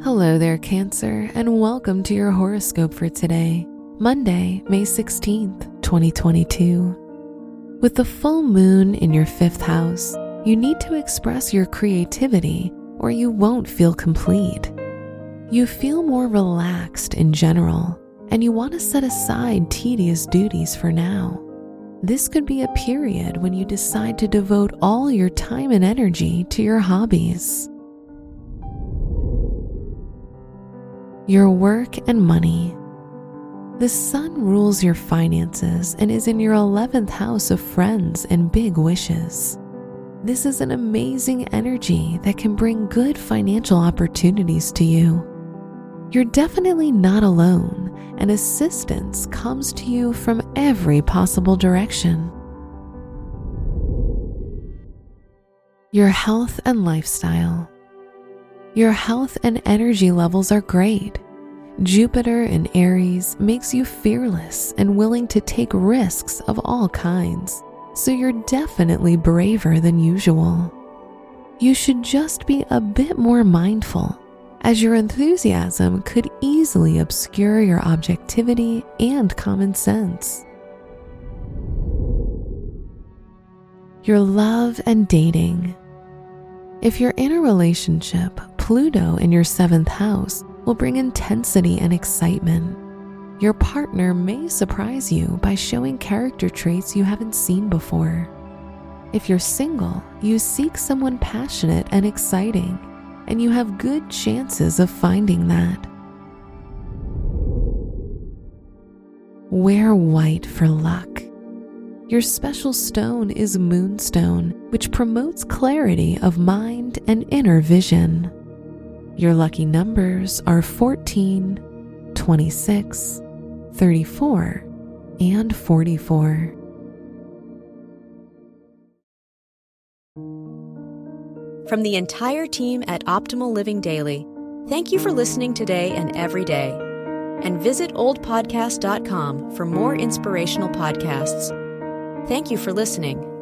Hello there, Cancer, and welcome to your horoscope for today, Monday, May 16th, 2022. With the full moon in your fifth house, you need to express your creativity or you won't feel complete. You feel more relaxed in general, and you want to set aside tedious duties for now. This could be a period when you decide to devote all your time and energy to your hobbies. Your work and money. The sun rules your finances and is in your 11th house of friends and big wishes. This is an amazing energy that can bring good financial opportunities to you. You're definitely not alone, and assistance comes to you from every possible direction. Your health and lifestyle. Your health and energy levels are great. Jupiter in Aries makes you fearless and willing to take risks of all kinds, so you're definitely braver than usual. You should just be a bit more mindful, as your enthusiasm could easily obscure your objectivity and common sense. Your love and dating. If you're in a relationship, Pluto in your seventh house will bring intensity and excitement. Your partner may surprise you by showing character traits you haven't seen before. If you're single, you seek someone passionate and exciting, and you have good chances of finding that. Wear white for luck. Your special stone is Moonstone, which promotes clarity of mind and inner vision. Your lucky numbers are 14, 26, 34, and 44. From the entire team at Optimal Living Daily, thank you for listening today and every day. And visit oldpodcast.com for more inspirational podcasts. Thank you for listening.